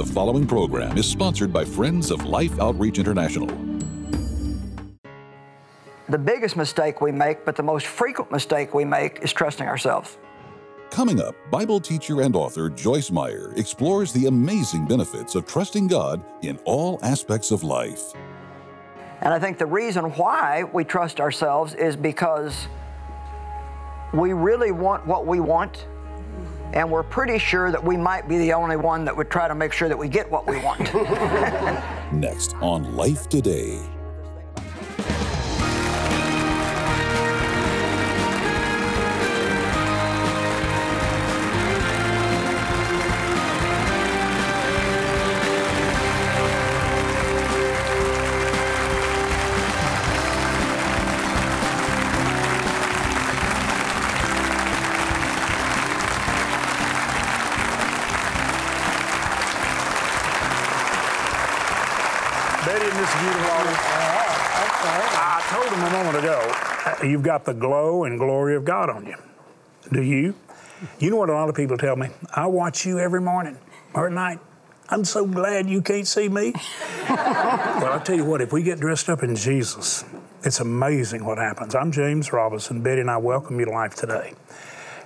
The following program is sponsored by Friends of Life Outreach International. The biggest mistake we make, but the most frequent mistake we make, is trusting ourselves. Coming up, Bible teacher and author Joyce Meyer explores the amazing benefits of trusting God in all aspects of life. And I think the reason why we trust ourselves is because we really want what we want, and we're pretty sure that we might be the only one that would try to make sure that we get what we want. Next on Life Today. Told him a moment ago, uh, you've got the glow and glory of God on you. Do you? You know what a lot of people tell me? I watch you every morning or at night. I'm so glad you can't see me. well, I'll tell you what, if we get dressed up in Jesus, it's amazing what happens. I'm James Robison. Betty and I welcome you to life today.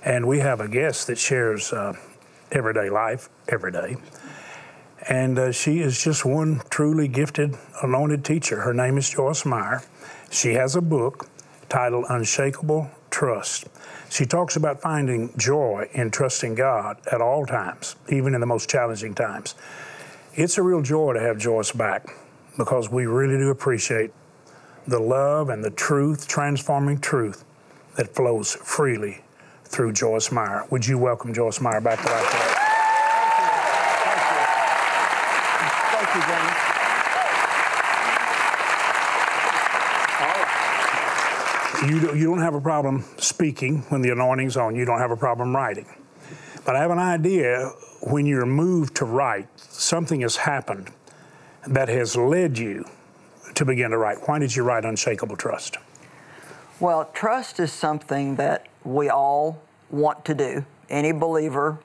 And we have a guest that shares uh, everyday life every day. And uh, she is just one truly gifted, anointed teacher. Her name is Joyce Meyer. She has a book titled Unshakable Trust. She talks about finding joy in trusting God at all times, even in the most challenging times. It's a real joy to have Joyce back because we really do appreciate the love and the truth, transforming truth that flows freely through Joyce Meyer. Would you welcome Joyce Meyer back to Life Today? Thank you, James. You, do, you don't have a problem speaking when the anointing's on. You don't have a problem writing. But I have an idea when you're moved to write, something has happened that has led you to begin to write. Why did you write Unshakable Trust? Well, trust is something that we all want to do. Any believer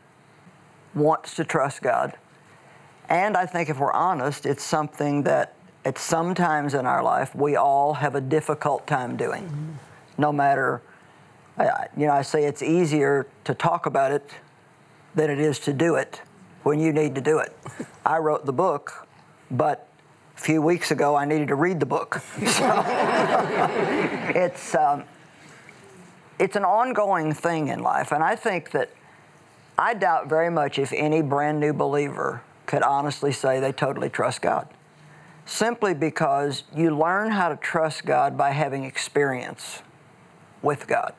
wants to trust God. And I think if we're honest, it's something that at some times in our life we all have a difficult time doing. No matter, you know, I say it's easier to talk about it than it is to do it when you need to do it. I wrote the book, but a few weeks ago I needed to read the book. So it's, um, it's an ongoing thing in life. And I think that I doubt very much if any brand new believer could honestly say they totally trust God. Simply because you learn how to trust God by having experience with God.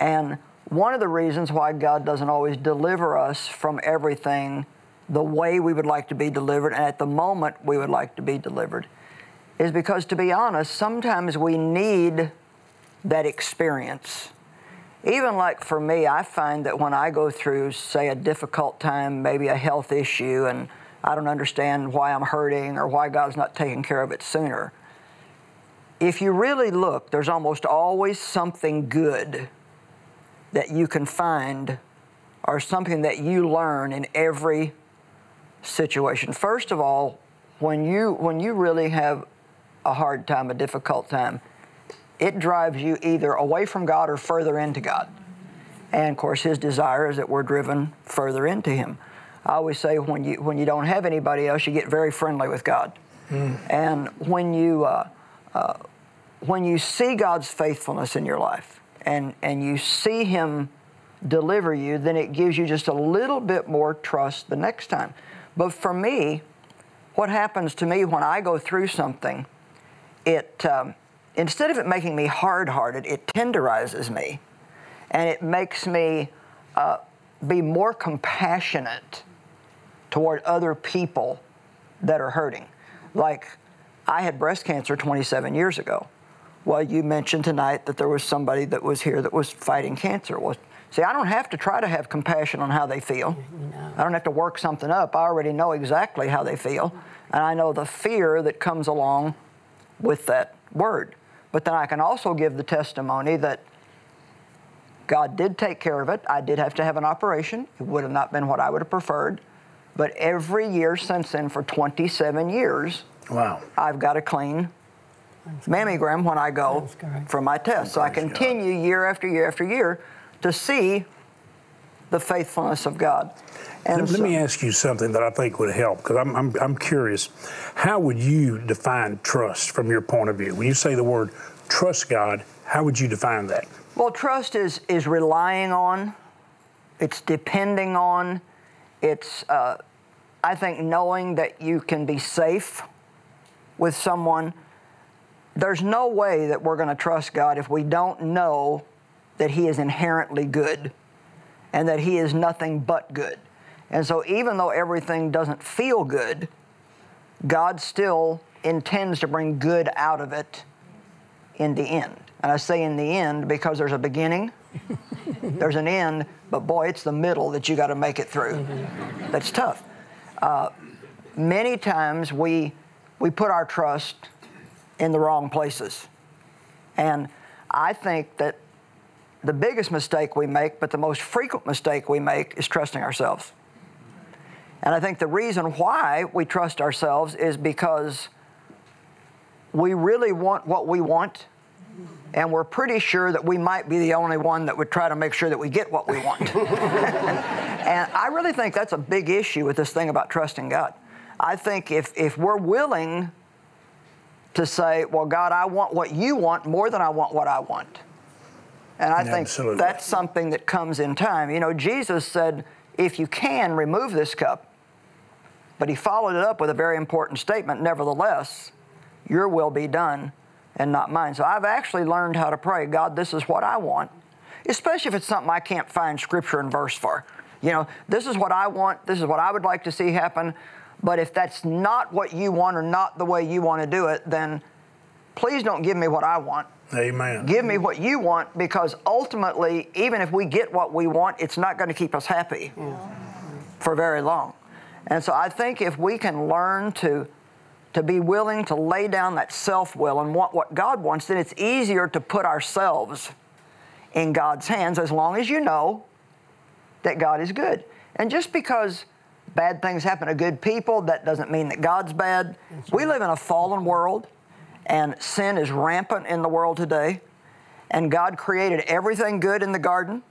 And one of the reasons why God doesn't always deliver us from everything the way we would like to be delivered and at the moment we would like to be delivered is because, to be honest, sometimes we need that experience. Even like for me, I find that when I go through, say, a difficult time, maybe a health issue, and I don't understand why I'm hurting or why God's not taking care of it sooner. If you really look, there's almost always something good that you can find or something that you learn in every situation. First of all, when you when you really have a hard time, a difficult time, it drives you either away from God or further into God. And of course, His desire is that we're driven further into Him. I always say when you when you don't have anybody else, you get very friendly with God. And when you uh, uh, when you see God's faithfulness in your life and and you see Him deliver you, then it gives you just a little bit more trust the next time. But for me, what happens to me when I go through something, it um, instead of it making me hard-hearted, it tenderizes me, and it makes me uh, be more compassionate toward other people that are hurting. Like, I had breast cancer 27 years ago. Well, you mentioned tonight that there was somebody that was here that was fighting cancer. Well, see, I don't have to try to have compassion on how they feel. I don't have to work something up. I already know exactly how they feel, and I know the fear that comes along with that word. But then I can also give the testimony that God did take care of it. I did have to have an operation. It would have not been what I would have preferred. But every year since then, for 27 years, Wow. I've got a clean mammogram when I go That's for my test. So I Praise God. continue year after year after year to see the faithfulness of God. And Let, let me ask you something that I think would help because I'm, I'm, I'm curious. How would you define trust from your point of view? When you say the word trust God, how would you define that? Well, trust is is relying on, it's depending on, it's uh, I think knowing that you can be safe with someone. There's no way that we're going to trust God if we don't know that He is inherently good and that He is nothing but good. And so, even though everything doesn't feel good, God still intends to bring good out of it in the end. And I say in the end because there's a beginning, there's an end, but boy, it's the middle that you got to make it through. That's tough. Uh, many times we we put our trust in the wrong places, and I think that the biggest mistake we make, but the most frequent mistake we make, is trusting ourselves. And I think the reason why we trust ourselves is because we really want what we want, and we're pretty sure that we might be the only one that would try to make sure that we get what we want. and I really think that's a big issue with this thing about trusting God. I think if, if we're willing to say, well, God, I want what you want more than I want what I want. And I think Absolutely. that's something that comes in time. You know, Jesus said, if you can, remove this cup. But he followed it up with a very important statement nevertheless, your will be done and not mine. So I've actually learned how to pray God, this is what I want, especially if it's something I can't find scripture and verse for. You know, this is what I want, this is what I would like to see happen. But if that's not what you want or not the way you want to do it, then please don't give me what I want. Amen. Give me what you want because ultimately, even if we get what we want, it's not going to keep us happy for very long. And so I think if we can learn to to be willing to lay down that self will and want what God wants, then it's easier to put ourselves in God's hands as long as you know that God is good. And just because bad things happen to good people, that doesn't mean that God's bad. We live in a fallen world, and sin is rampant in the world today. And God created everything good in the garden.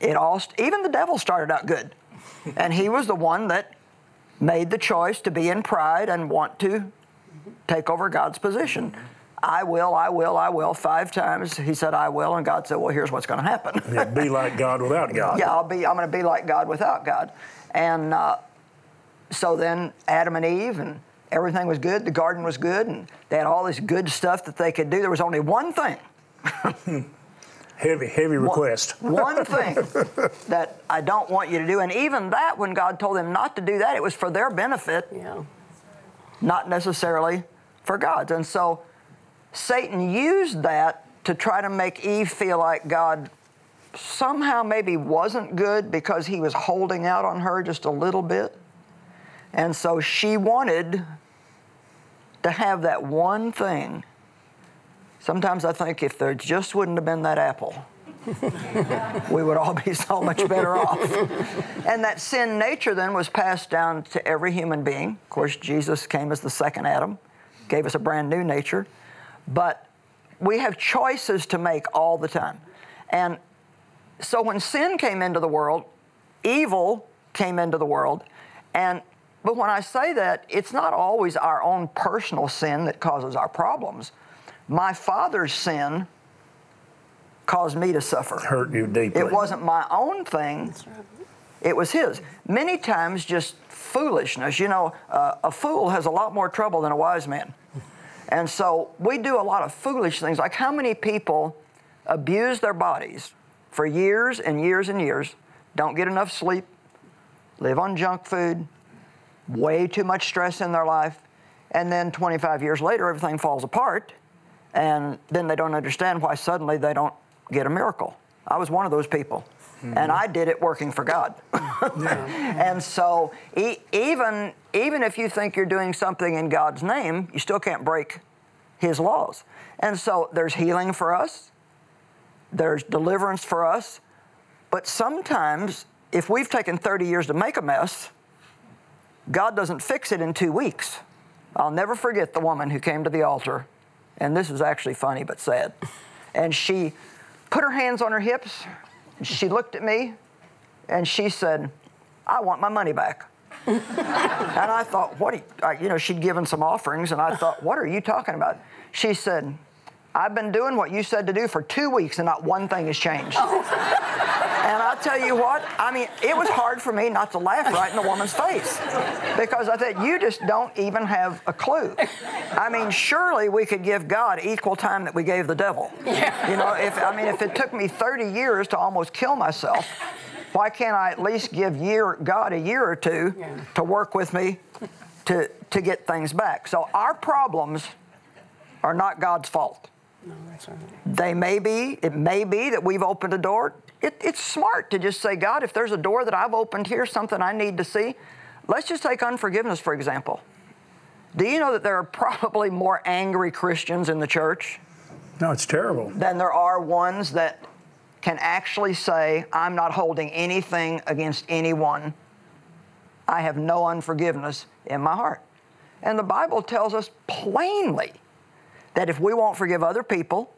It all, even the devil started out good, and he was the one that made the choice to be in pride and want to take over God's position. I will, I will, I will. Five times he said, I will, and God said, Well, here's what's going to happen. Yeah, be like God without God. yeah, I'll be. I'm going to be like God without God. And uh, so then Adam and Eve and everything was good. The garden was good, and they had all this good stuff that they could do. There was only one thing, Heavy, heavy request. one thing that I don't want you to do. And even that, when God told them not to do that, it was for their benefit, Yeah. not necessarily for God's. And so Satan used that to try to make Eve feel like God somehow maybe wasn't good because he was holding out on her just a little bit. And so she wanted to have that one thing. Sometimes I think if there just wouldn't have been that apple, we would all be so much better off. And that sin nature then was passed down to every human being. Of course, Jesus came as the second Adam, gave us a brand new nature. But we have choices to make all the time. And so when sin came into the world, evil came into the world. And but when I say that, it's not always our own personal sin that causes our problems. My father's sin caused me to suffer. Hurt you deeply. It wasn't my own thing. It was his. Many times, just foolishness. You know, uh, a fool has a lot more trouble than a wise man. And so we do a lot of foolish things. Like how many people abuse their bodies for years and years and years, don't get enough sleep, live on junk food, way too much stress in their life, and then 25 years later, everything falls apart, and then they don't understand why suddenly they don't get a miracle. I was one of those people. Mm-hmm. And I did it working for God. Mm-hmm. and so, e- even, even if you think you're doing something in God's name, you still can't break His laws. And so, there's healing for us, there's deliverance for us. But sometimes, if we've taken 30 years to make a mess, God doesn't fix it in two weeks. I'll never forget the woman who came to the altar, and this is actually funny but sad. And she put her hands on her hips, she looked at me, and she said, I want my money back. and I thought, what? You, uh, you know, she'd given some offerings, and I thought, what are you talking about? She said, I've been doing what you said to do for two weeks, and not one thing has changed. Oh. And I'll tell you what, I mean, it was hard for me not to laugh right in the woman's face because I thought, you just don't even have a clue. I mean, surely we could give God equal time that we gave the devil. You know, if I mean, if it took me 30 years to almost kill myself, why can't I at least give year God a year or two to work with me to, to get things back? So our problems are not God's fault. No, that's right. They may be, it may be that we've opened a door. It, it's smart to just say, God, if there's a door that I've opened here, something I need to see, let's just take unforgiveness, for example. Do you know that there are probably more angry Christians in the church? No, it's terrible. Than there are ones that can actually say, I'm not holding anything against anyone. I have no unforgiveness in my heart. And the Bible tells us plainly that if we won't forgive other people,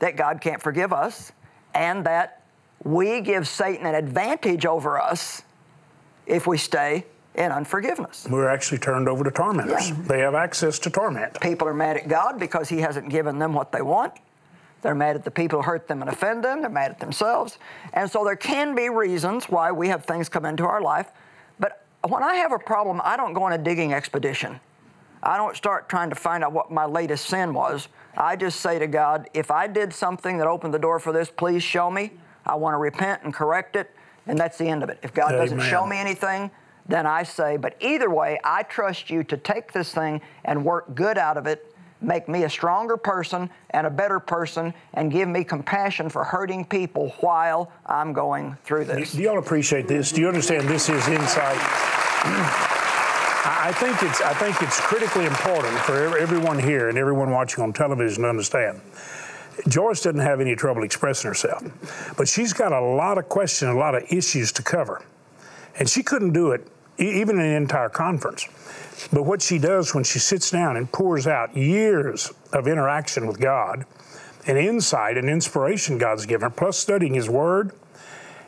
that God can't forgive us, and that we give Satan an advantage over us if we stay in unforgiveness. We're actually turned over to tormentors. Yeah. They have access to torment. People are mad at God because He hasn't given them what they want. They're mad at the people who hurt them and offend them. They're mad at themselves. And so there can be reasons why we have things come into our life. But when I have a problem, I don't go on a digging expedition. I don't start trying to find out what my latest sin was. I just say to God, if I did something that opened the door for this, please show me. I want to repent and correct it, and that's the end of it. If God Amen. doesn't show me anything, then I say, but either way, I trust you to take this thing and work good out of it, make me a stronger person and a better person, and give me compassion for hurting people while I'm going through this. Do y'all appreciate this? Do you understand this is insight? I think it's I think it's critically important for everyone here and everyone watching on television to understand Joyce didn't have any trouble expressing herself, but she's got a lot of questions, a lot of issues to cover. And she couldn't do it even in an entire conference. But what she does when she sits down and pours out years of interaction with God and insight and inspiration God's given her, plus studying His Word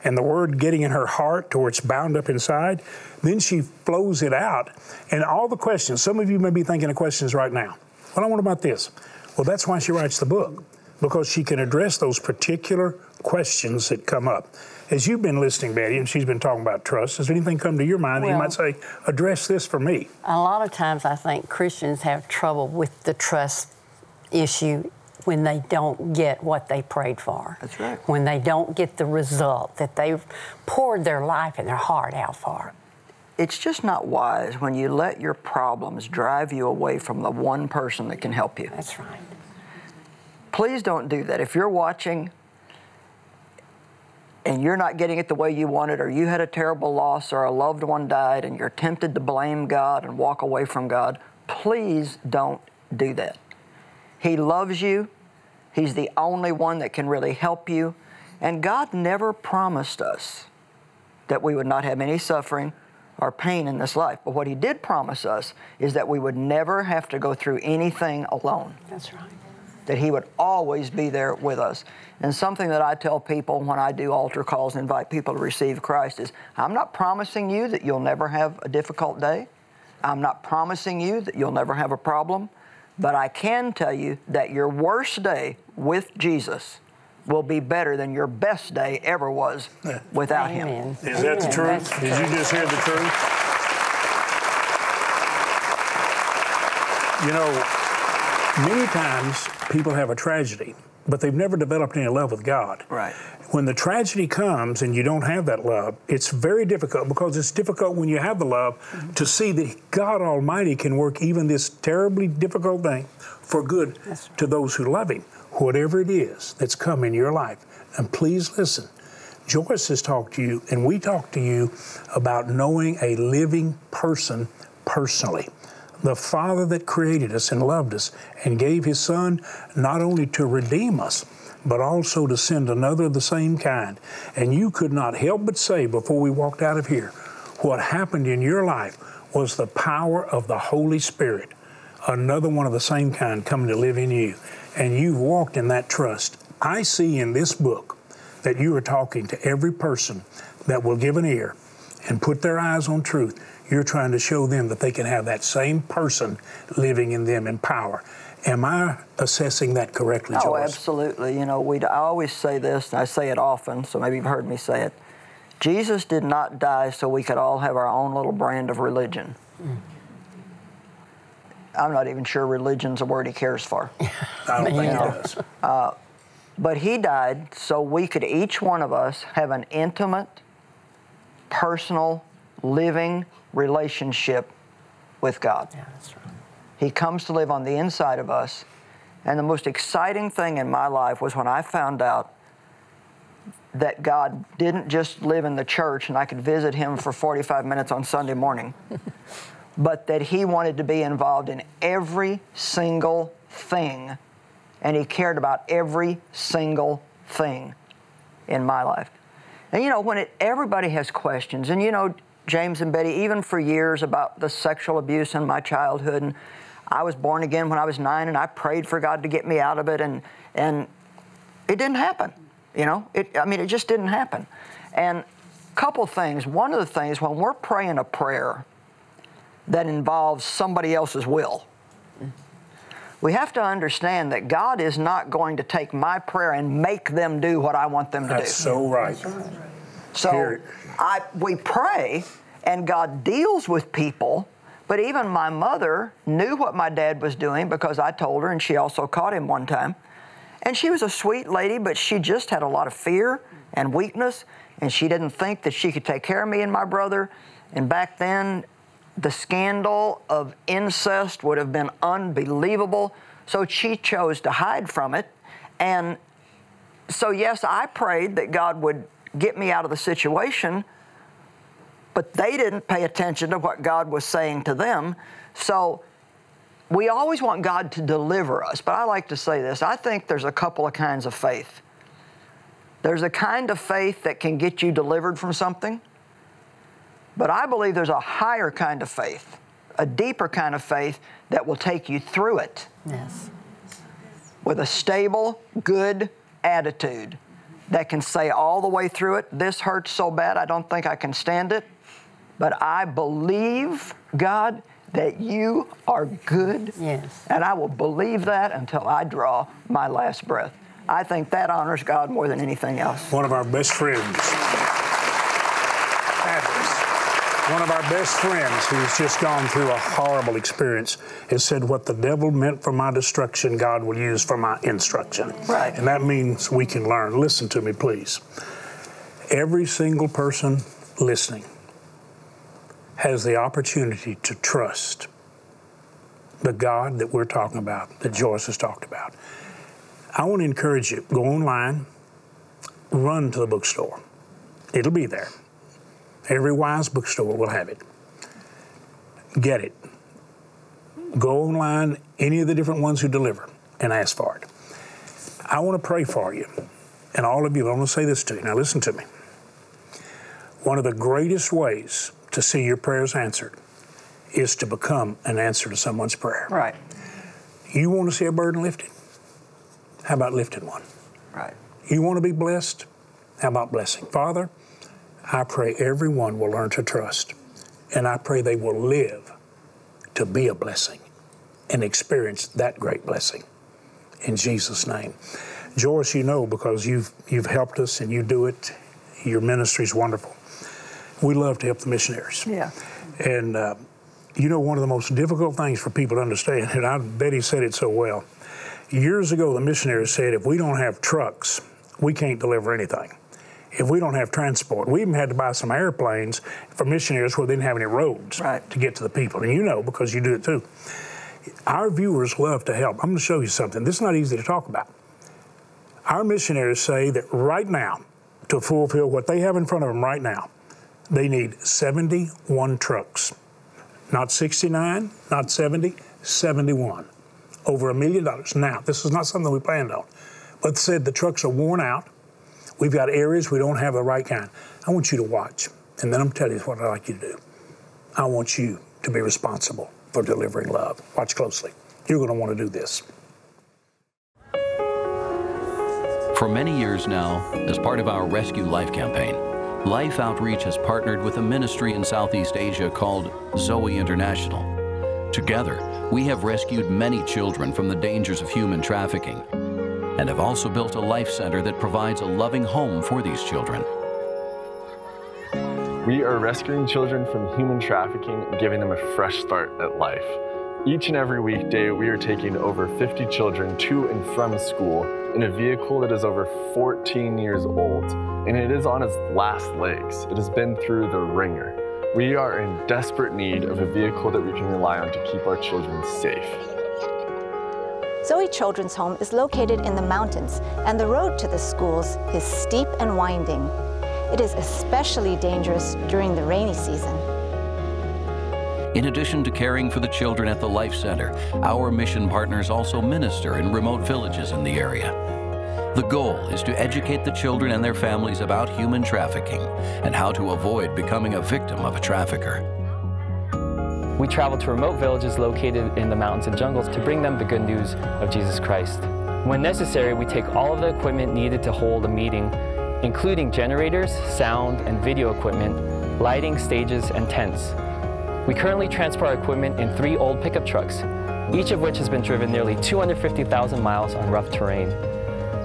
and the Word getting in her heart to where it's bound up inside, then she flows it out. And all the questions, some of you may be thinking of questions right now. Well, I want about this. Well, that's why she writes the book because she can address those particular questions that come up. As you've been listening, Betty, and she's been talking about trust, does anything come to your mind well, that you might say, address this for me? A lot of times I think Christians have trouble with the trust issue when they don't get what they prayed for. That's right. When they don't get the result that they've poured their life and their heart out for. It's just not wise when you let your problems drive you away from the one person that can help you. That's right. Please don't do that. If you're watching and you're not getting it the way you wanted, or you had a terrible loss, or a loved one died, and you're tempted to blame God and walk away from God, please don't do that. He loves you. He's the only one that can really help you. And God never promised us that we would not have any suffering or pain in this life. But what He did promise us is that we would never have to go through anything alone. That's right that He would always be there with us. And something that I tell people when I do altar calls and invite people to receive Christ is I'm not promising you that you'll never have a difficult day. I'm not promising you that you'll never have a problem. But I can tell you that your worst day with Jesus will be better than your best day ever was without Amen. Him. Is that the truth? Did you just hear the truth? You know, many times people have a tragedy, but they've never developed any love with God. Right. When the tragedy comes and you don't have that love, it's very difficult because it's difficult when you have the love mm-hmm. to see that God Almighty can work even this terribly difficult thing for good right. to those who love Him, whatever it is that's come in your life. And please listen. Joyce has talked to you, and we talked to you about knowing a living person personally the Father that created us and loved us and gave His Son not only to redeem us, but also to send another of the same kind. And you could not help but say before we walked out of here, what happened in your life was the power of the Holy Spirit, another one of the same kind coming to live in you. And you've walked in that trust. I see in this book that you are talking to every person that will give an ear and put their eyes on truth. You're trying to show them that they can have that same person living in them in power. Am I assessing that correctly, oh, Joyce? Oh, absolutely. You know, we I always say this, and I say it often, so maybe you've heard me say it. Jesus did not die so we could all have our own little brand of religion. Mm. I'm not even sure religion's a word he cares for. I don't think it Yeah. does. Uh, but he died so we could, each one of us, have an intimate, personal, living relationship with God. Yeah, that's right. He comes to live on the inside of us. And the most exciting thing in my life was when I found out that God didn't just live in the church and I could visit him for 45 minutes on Sunday morning, but that he wanted to be involved in every single thing and he cared about every single thing in my life. And you know, when it, everybody has questions, and you know, James and Betty, even for years about the sexual abuse in my childhood, and I was born again when I was nine, and I prayed for God to get me out of it, and and it didn't happen. You know, it. I mean, it just didn't happen. And a couple things. One of the things when we're praying a prayer that involves somebody else's will, we have to understand that God is not going to take my prayer and make them do what I want them to do. That's do. so right. So. I, we pray, and God deals with people. But even my mother knew what my dad was doing because I told her, and she also caught him one time. And she was a sweet lady, but she just had a lot of fear and weakness, and she didn't think that she could take care of me and my brother. And back then, the scandal of incest would have been unbelievable. So she chose to hide from it. And so, yes, I prayed that God would get me out of the situation, but they didn't pay attention to what God was saying to them. So, we always want God to deliver us, but I like to say this I think there's a couple of kinds of faith. There's a kind of faith that can get you delivered from something, but I believe there's a higher kind of faith, a deeper kind of faith that will take you through it Yes. with a stable, good attitude that can say all the way through it, This hurts so bad, I don't think I can stand it. But I believe, God, that you are good. Yes. And I will believe that until I draw my last breath. I think that honors God more than anything else. One of our best friends. Fabulous. One of our best friends who's just gone through a horrible experience has said, What the devil meant for my destruction, God will use for my instruction. Right. And that means we can learn. Listen to me, please. Every single person listening has the opportunity to trust the God that we're talking about, that Joyce has talked about. I want to encourage you go online, run to the bookstore. It'll be there. Every wise bookstore will have it. Get it. Go online, any of the different ones who deliver, and ask for it. I want to pray for you. And all of you, I want to say this to you. Now, listen to me. One of the greatest ways to see your prayers answered is to become an answer to someone's prayer. Right, You want to see a burden lifted? How about lifting one? right. You want to be blessed? How about blessing? Father, I pray everyone will learn to trust, and I pray they will live to be a blessing and experience that great blessing. In Jesus' name. Joyce, you know because you've you've helped us and you do it. Your ministry is wonderful. We love to help the missionaries. Yeah. And uh, you know, one of the most difficult things for people to understand, and I, Betty said it so well. Years ago, the missionaries said, if we don't have trucks, we can't deliver anything. If we don't have transport, we even had to buy some airplanes for missionaries where they didn't have any roads Right. to get to the people. And you know because you do it too. Our viewers love to help. I'm going to show you something. This is not easy to talk about. Our missionaries say that right now, to fulfill what they have in front of them right now, they need 71 trucks. Not 69, not 70, 71. Over a million dollars. Now, this is not something we planned on, but said the trucks are worn out. We've got areas we don't have the right kind. I want you to watch, and then I'm telling you what I'd like you to do. I want you to be responsible for delivering love. Watch closely. You're going to want to do this. For many years now, as part of our Rescue Life campaign, Life Outreach has partnered with a ministry in Southeast Asia called Zoe International. Together, we have rescued many children from the dangers of human trafficking and have also built a life center that provides a loving home for these children. We are rescuing children from human trafficking and giving them a fresh start at life. Each and every weekday, we are taking over 50 children to and from school in a vehicle that is over 14 years old, and it is on its last legs. It has been through the ringer. We are in desperate need of a vehicle that we can rely on to keep our children safe. Zoe Children's Home is located in the mountains, and the road to the schools is steep and winding. It is especially dangerous during the rainy season. In addition to caring for the children at the Life Center, our mission partners also minister in remote villages in the area. The goal is to educate the children and their families about human trafficking and how to avoid becoming a victim of a trafficker. We travel to remote villages located in the mountains and jungles to bring them the good news of Jesus Christ. When necessary, we take all of the equipment needed to hold a meeting including generators, sound, and video equipment, lighting, stages, and tents. We currently transport our equipment in three old pickup trucks, each of which has been driven nearly 250,000 miles on rough terrain.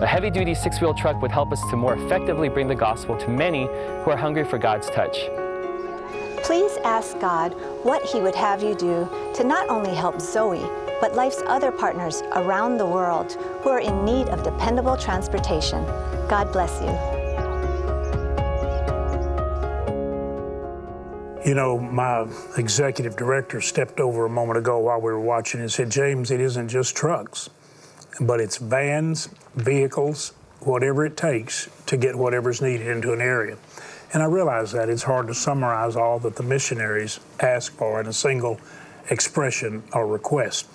A heavy-duty six-wheel truck would help us to more effectively bring the gospel to many who are hungry for God's touch. Please ask God what He would have you do to not only help Zoe, but life's other partners around the world who are in need of dependable transportation. God bless you. You know, my executive director stepped over a moment ago while we were watching and said, James, it isn't just trucks, but it's vans, vehicles, whatever it takes to get whatever's needed into an area. And I realize that it's hard to summarize all that the missionaries ask for in a single expression or request.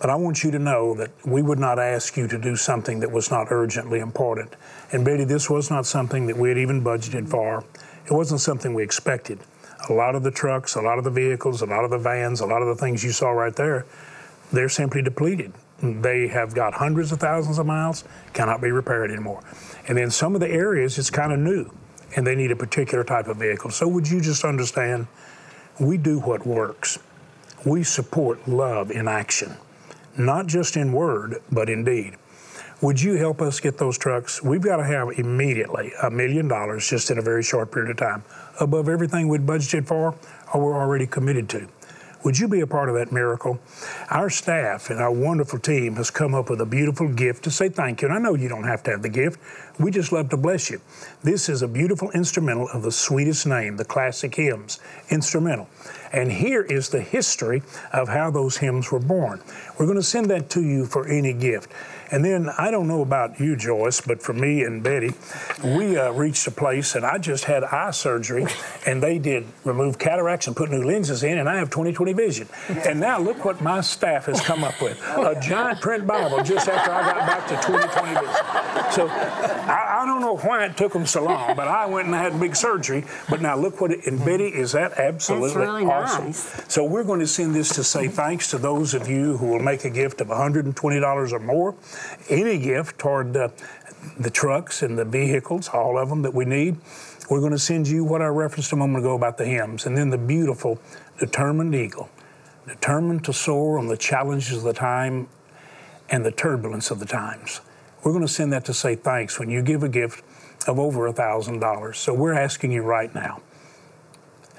But I want you to know that we would not ask you to do something that was not urgently important. And Betty, this was not something that we had even budgeted for. It wasn't something we expected a lot of the trucks, a lot of the vehicles, a lot of the vans, a lot of the things you saw right there, they're simply depleted. They have got hundreds of thousands of miles, cannot be repaired anymore. And in some of the areas, it's kind of new, and they need a particular type of vehicle. So, would you just understand? We do what works. We support love in action, not just in word, but in deed. Would you help us get those trucks? We've got to have immediately a million dollars just in a very short period of time above everything we'd budgeted for or we're already committed to. Would you be a part of that miracle? Our staff and our wonderful team has come up with a beautiful gift to say thank you. And I know you don't have to have the gift. We just love to bless you. This is a beautiful instrumental of the sweetest name, the classic hymns, instrumental. And here is the history of how those hymns were born. We're going to send that to you for any gift. And then I don't know about you, Joyce, but for me and Betty, we uh, reached a place and I just had eye surgery and they did remove cataracts and put new lenses in, and I have 20/20 vision. And now look what my staff has come up with a giant print Bible just after I got back to 20/20 vision. So I, don't know why it took them so long, but I went and had big surgery. But now look what it, and Betty, is that absolutely That's really awesome? Nice. So we're going to send this to say thanks to those of you who will make a gift of $120 or more any gift toward the, the trucks and the vehicles, all of them that we need. We're going to send you what I referenced a moment ago about the hymns, and then the beautiful determined eagle, determined to soar on the challenges of the time and the turbulence of the times. We're going to send that to say thanks when you give a gift of over a $1,000. So we're asking you right now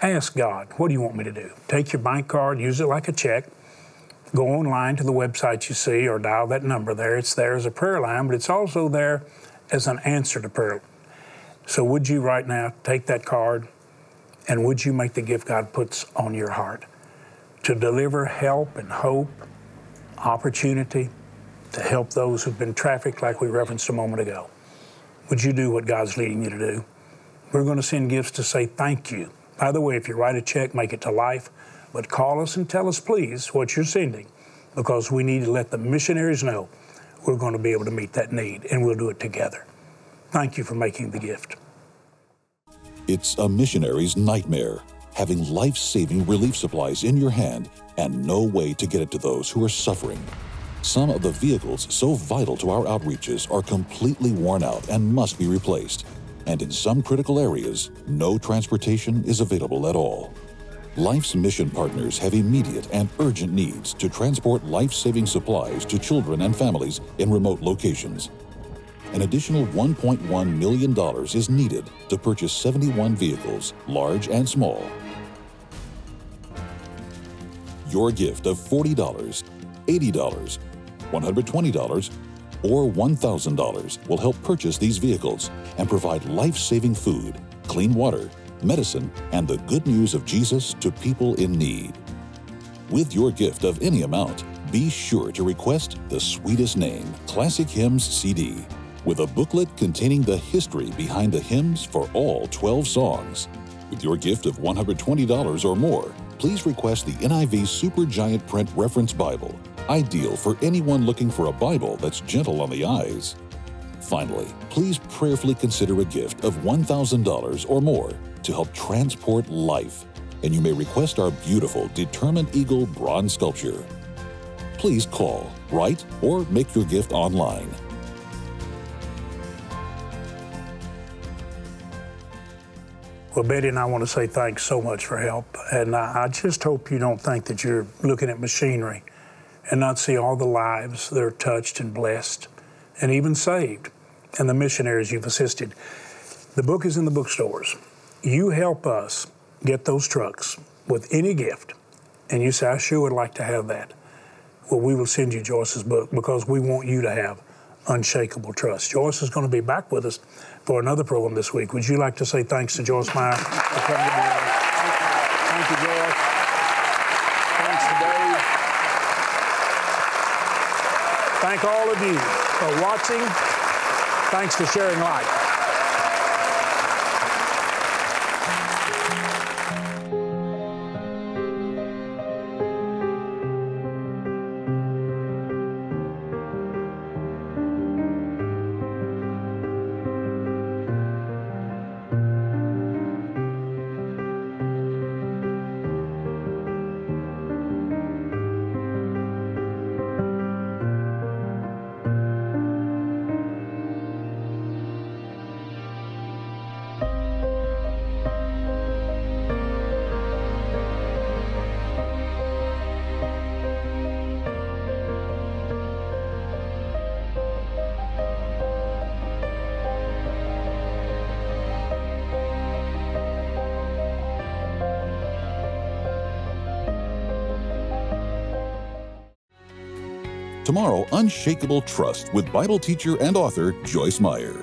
ask God, what do you want me to do? Take your bank card, use it like a check go online to the website you see or dial that number there. It's there as a prayer line, but it's also there as an answer to prayer. So, would you right now take that card and would you make the gift God puts on your heart to deliver help and hope, opportunity to help those who've been trafficked, like we referenced a moment ago? Would you do what God's leading you to do? We're going to send gifts to say thank you. By the way, if you write a check, make it to life but call us and tell us, please, what you're sending, because we need to let the missionaries know we're going to be able to meet that need, and we'll do it together. Thank you for making the gift. It's a missionary's nightmare having life saving relief supplies in your hand and no way to get it to those who are suffering. Some of the vehicles so vital to our outreaches are completely worn out and must be replaced. And in some critical areas, no transportation is available at all. Life's mission partners have immediate and urgent needs to transport life saving supplies to children and families in remote locations. An additional $1.1 million is needed to purchase 71 vehicles, large and small. Your gift of $40, $80, $120, or $1,000 will help purchase these vehicles and provide life saving food, clean water, medicine, and the good news of Jesus to people in need. With your gift of any amount, be sure to request the sweetest name Classic Hymns CD with a booklet containing the history behind the hymns for all 12 songs. With your gift of $120 or more, please request the NIV Supergiant Print Reference Bible, ideal for anyone looking for a Bible that's gentle on the eyes. Finally, please prayerfully consider a gift of $1,000 or more to help transport life, and you may request our beautiful Determined Eagle bronze sculpture. Please call, write, or make your gift online. Well, Betty and I want to say thanks so much for help. And I just hope you don't think that you're looking at machinery and not see all the lives that are touched and blessed and even saved and the missionaries you've assisted. The book is in the bookstores you help us get those trucks with any gift, and you say, I sure would like to have that, well, we will send you Joyce's book because we want you to have unshakable trust. Joyce is going to be back with us for another program this week. Would you like to say thanks to Joyce Meyer for coming to me? Thank you, Joyce. Thanks to Dave. Thank all of you for watching. Thanks for sharing life. Tomorrow, Unshakable Trust with Bible teacher and author Joyce Meyer.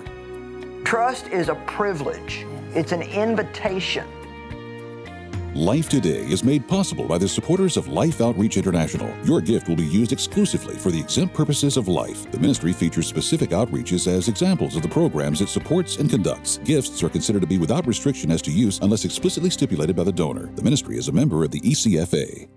Trust is a privilege, it's an invitation. Life Today is made possible by the supporters of Life Outreach International. Your gift will be used exclusively for the exempt purposes of life. The ministry features specific outreaches as examples of the programs it supports and conducts. Gifts are considered to be without restriction as to use unless explicitly stipulated by the donor. The ministry is a member of the ECFA.